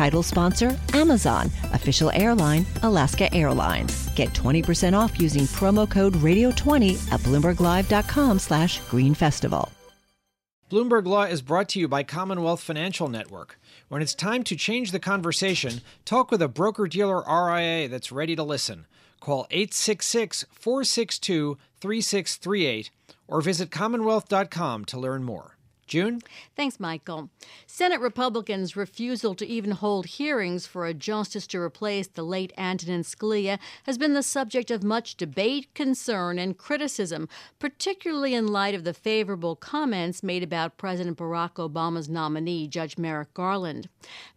Title sponsor Amazon. Official airline Alaska Airlines. Get 20% off using promo code Radio20 at BloombergLive.com slash Green Festival. Bloomberg Law is brought to you by Commonwealth Financial Network. When it's time to change the conversation, talk with a broker dealer RIA that's ready to listen. Call 866 462 3638 or visit commonwealth.com to learn more. June? Thanks, Michael. Senate Republicans' refusal to even hold hearings for a justice to replace the late Antonin Scalia has been the subject of much debate, concern, and criticism, particularly in light of the favorable comments made about President Barack Obama's nominee, Judge Merrick Garland.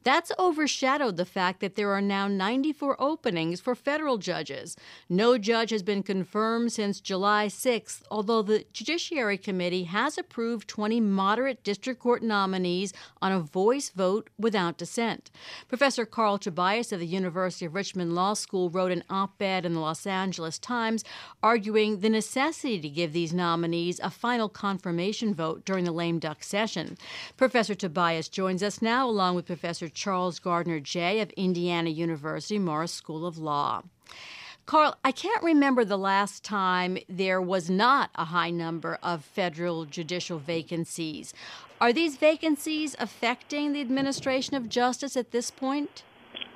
That's overshadowed the fact that there are now 94 openings for federal judges. No judge has been confirmed since July 6th, although the Judiciary Committee has approved 20 moderate moderate district court nominees on a voice vote without dissent. Professor Carl Tobias of the University of Richmond Law School wrote an op ed in the Los Angeles Times arguing the necessity to give these nominees a final confirmation vote during the lame duck session. Professor Tobias joins us now, along with Professor Charles Gardner Geyh of Indiana University Maurer School of Law. Carl, I can't remember the last time there was not a high number of federal judicial vacancies. Are these vacancies affecting the administration of justice at this point?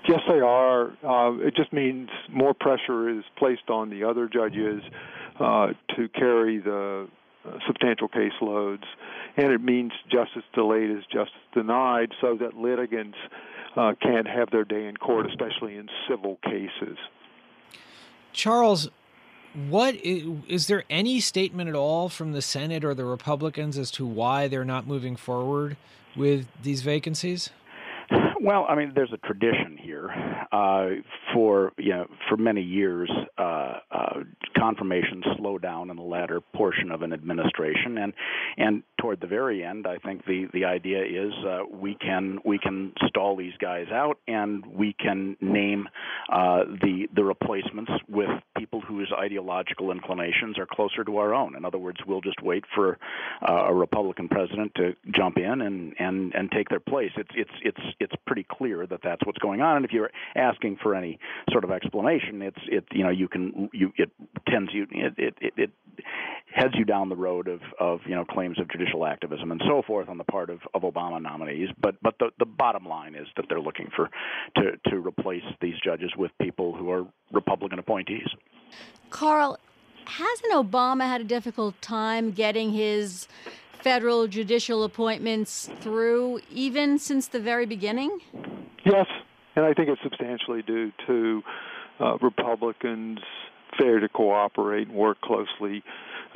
Yes, they are. Uh, it just means more pressure is placed on the other judges uh, to carry the uh, substantial caseloads, and it means justice delayed is justice denied, so that litigants uh, can't have their day in court, especially in civil cases. Charles, what is, is, there any statement at all from the Senate or the Republicans as to why they're not moving forward with these vacancies? Well, I mean, there's a tradition here. Uh, for you know, for many years, uh, uh, confirmations slow down in the latter portion of an administration, and and toward the very end, I think the the idea is uh, we can we can stall these guys out, and we can name uh, the the replacements with people whose ideological inclinations are closer to our own. In other words, we'll just wait for a Republican president to jump in and and and take their place. It's it's it's it's pretty clear that that's what's going on. And if you're asking for any sort of explanation, it's it you know you can you it tends you it it it, it heads you down the road of of you know claims of judicial activism and so forth on the part of, of Obama nominees. But but the the bottom line is that they're looking for to to replace these judges with people who are Republican appointees. Carl, hasn't Obama had a difficult time getting his federal judicial appointments through, even since the very beginning? Yes, and I think it's substantially due to uh, Republicans' failure to cooperate and work closely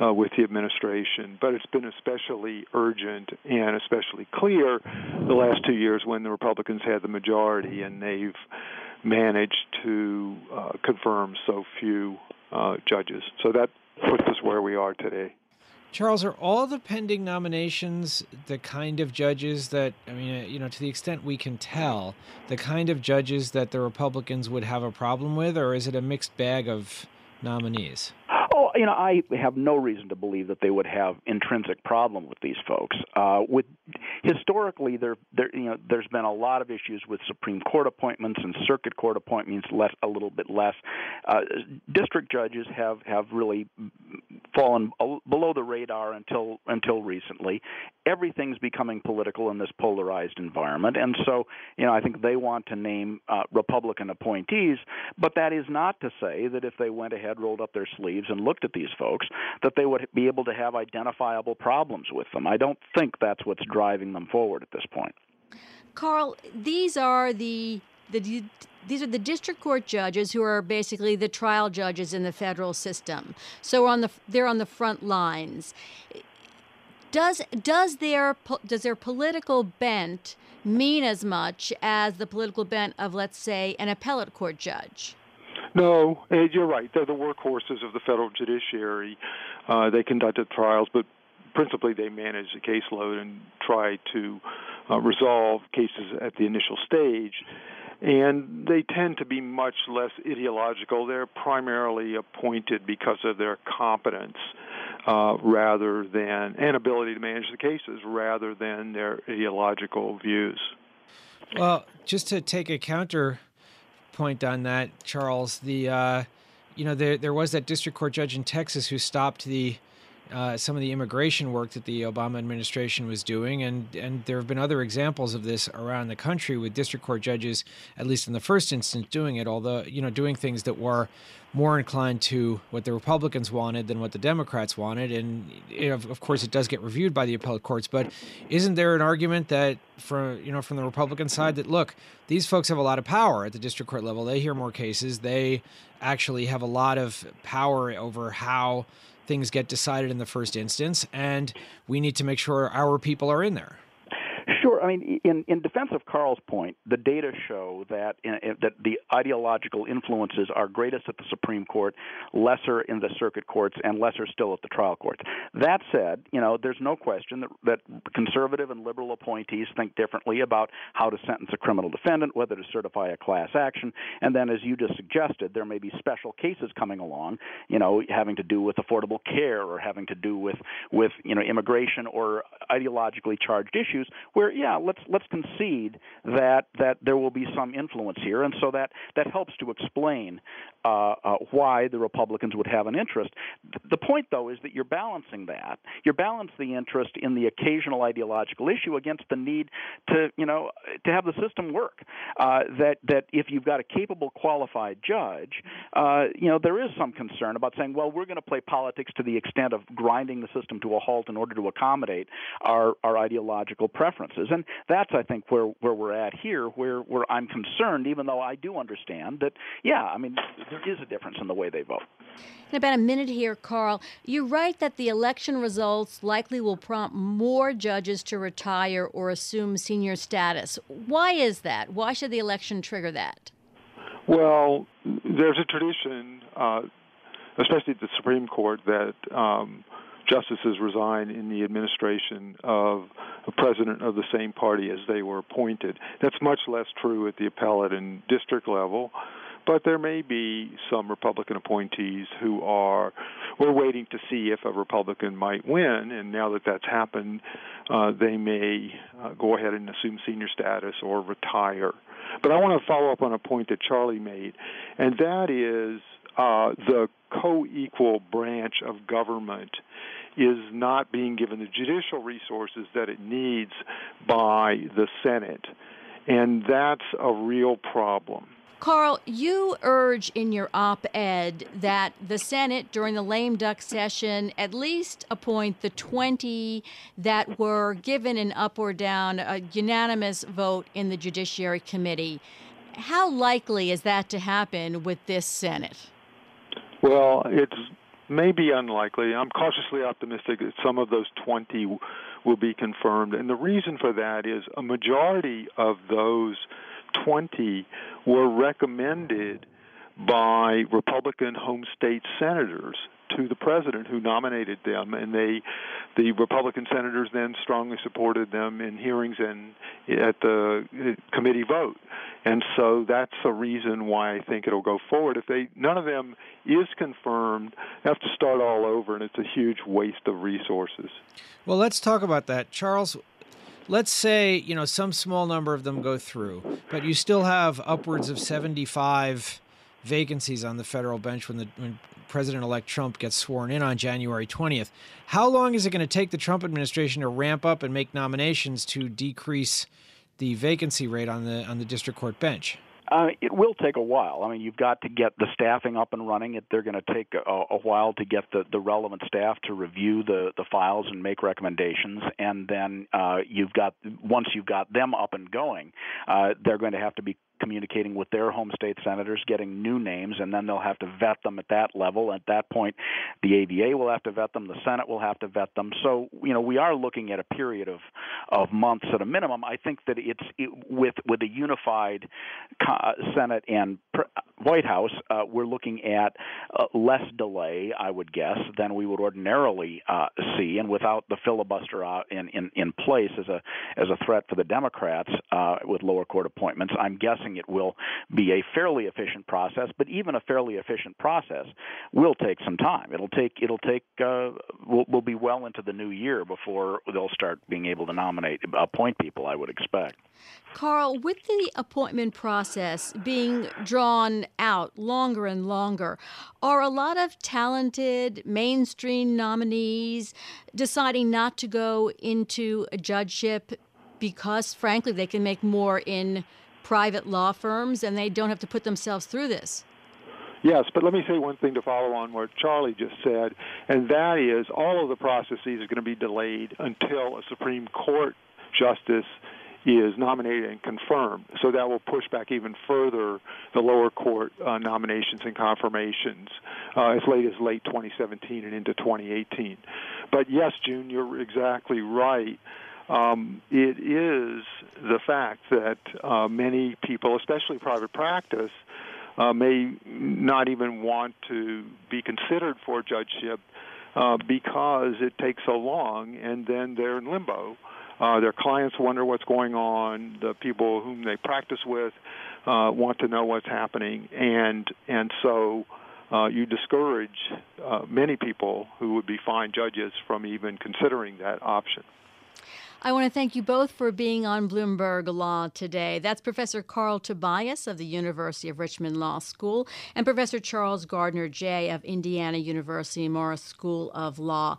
uh, with the administration. But it's been especially urgent and especially clear the last two years when the Republicans had the majority and they've managed to uh, confirm so few uh, judges. So that puts us where we are today. Charles, are all the pending nominations the kind of judges that, I mean, uh, you know, to the extent we can tell, the kind of judges that the Republicans would have a problem with, or is it a mixed bag of nominees? You know, I have no reason to believe that they would have intrinsic problem with these folks. Uh, with historically, there, there, you know, there's been a lot of issues with Supreme Court appointments and Circuit Court appointments, less a little bit less. Uh, district judges have have really fallen below the radar until until recently. Everything's becoming political in this polarized environment, and so you know, I think they want to name uh, Republican appointees, but that is not to say that if they went ahead, rolled up their sleeves, and looked looked at these folks that they would be able to have identifiable problems with them. I don't think that's what's driving them forward at this point. Carl, these are the the these are the district court judges who are basically the trial judges in the federal system. So on the they're on the front lines. Does does their does their political bent mean as much as the political bent of let's say an appellate court judge? No, you're right. They're the workhorses of the federal judiciary. Uh, they conducted trials, but principally they manage the caseload and try to uh, resolve cases at the initial stage and they tend to be much less ideological. They're primarily appointed because of their competence uh, rather than and ability to manage the cases rather than their ideological views. Well, just to take a counter point on that, Charles, the uh, you know there there was that district court judge in Texas who stopped the uh, some of the immigration work that the Obama administration was doing, and and there have been other examples of this around the country with district court judges, at least in the first instance, doing it. Although you know, doing things that were more inclined to what the Republicans wanted than what the Democrats wanted, and of course, it does get reviewed by the appellate courts. But isn't there an argument that, from you know, from the Republican side, that look, these folks have a lot of power at the district court level. They hear more cases. They actually have a lot of power over how things get decided in the first instance, and we need to make sure our people are in there. Sure. I mean, in, in defense of Carl's point, the data show that in, that the ideological influences are greatest at the Supreme Court, lesser in the circuit courts, and lesser still at the trial courts. That said, you know, there's no question that, that conservative and liberal appointees think differently about how to sentence a criminal defendant, whether to certify a class action, and then, as you just suggested, there may be special cases coming along, you know, having to do with affordable care or having to do with with you know immigration or ideologically charged issues where yeah, let's let's concede that that there will be some influence here, and so that that helps to explain uh, uh, why the Republicans would have an interest. The point, though, is that you're balancing that. You're balancing the interest in the occasional ideological issue against the need to you know to have the system work. Uh, that that if you've got a capable, qualified judge, uh, you know there is some concern about saying, well, we're going to play politics to the extent of grinding the system to a halt in order to accommodate our our ideological preferences. And that's, I think, where, where we're at here, where, where I'm concerned, even though I do understand that, yeah, I mean, there is a difference in the way they vote. In about a minute here, Carl, you write that the election results likely will prompt more judges to retire or assume senior status. Why is that? Why should the election trigger that? Well, there's a tradition, uh, especially at the Supreme Court, that um, justices resign in the administration of a president of the same party as they were appointed. That's much less true at the appellate and district level, but there may be some Republican appointees who are we're waiting to see if a Republican might win, and now that that's happened, uh, they may uh, go ahead and assume senior status or retire. But I want to follow up on a point that Charlie made, and that is uh, the co-equal branch of government is not being given the judicial resources that it needs by the Senate. And that's a real problem. Carl, you urge in your op ed that the Senate, during the lame duck session, at least appoint the 20 that were given an up or down, a unanimous vote in the Judiciary Committee. How likely is that to happen with this Senate? Well, it's maybe unlikely. I'm cautiously optimistic that some of those 20 will be confirmed. And the reason for that is a majority of those 20 were recommended by Republican home state senators to the president who nominated them, and they, the Republican senators, then strongly supported them in hearings and at the uh, committee vote. And so that's a reason why I think it'll go forward. If they none of them is confirmed, they have to start all over, and it's a huge waste of resources. Well, let's talk about that, Charles let's say you know some small number of them go through, but you still have upwards of 75 vacancies on the federal bench when the when President elect Trump gets sworn in on January 20th. How long is it going to take the Trump administration to ramp up and make nominations to decrease the vacancy rate on the on the district court bench? Uh, it will take a while. I mean, you've got to get the staffing up and running. It, they're going to take a, a while to get the, the relevant staff to review the, the files and make recommendations. And then uh, you've got once you've got them up and going, uh, they're going to have to be communicating with their home state senators, getting new names, and then they'll have to vet them at that level. At that point, the ABA will have to vet them, the Senate will have to vet them. So, you know, we are looking at a period of of months at a minimum. I think that it's it, with with a unified Senate and White House, uh, we're looking at uh, less delay, I would guess, than we would ordinarily uh, see, and without the filibuster uh, in, in in place as a as a threat for the Democrats uh, with lower court appointments. I'm guessing it will be a fairly efficient process, but even a fairly efficient process will take some time. It'll take it'll take uh, will will be well into the new year before they'll start being able to nominate appoint people. I would expect. Carl, with the appointment process being drawn out longer and longer, are a lot of talented mainstream nominees deciding not to go into a judgeship because, frankly, they can make more in private law firms and they don't have to put themselves through this. Yes, but let me say one thing to follow on what Charlie just said, and that is all of the processes are going to be delayed until a Supreme Court justice is nominated and confirmed. So that will push back even further the lower court uh, nominations and confirmations uh, as late as late 2017 and into 2018. But yes, June, you're exactly right um, it is the fact that uh, many people, especially private practice, uh, may not even want to be considered for judgeship uh, because it takes so long, and then they're in limbo. Uh, their clients wonder what's going on. The people whom they practice with uh, want to know what's happening, and and so uh, you discourage uh, many people who would be fine judges from even considering that option. I want to thank you both for being on Bloomberg Law today. That's Professor Carl Tobias of the University of Richmond Law School and Professor Charles Gardner Geyh of Indiana University Maurer School of Law.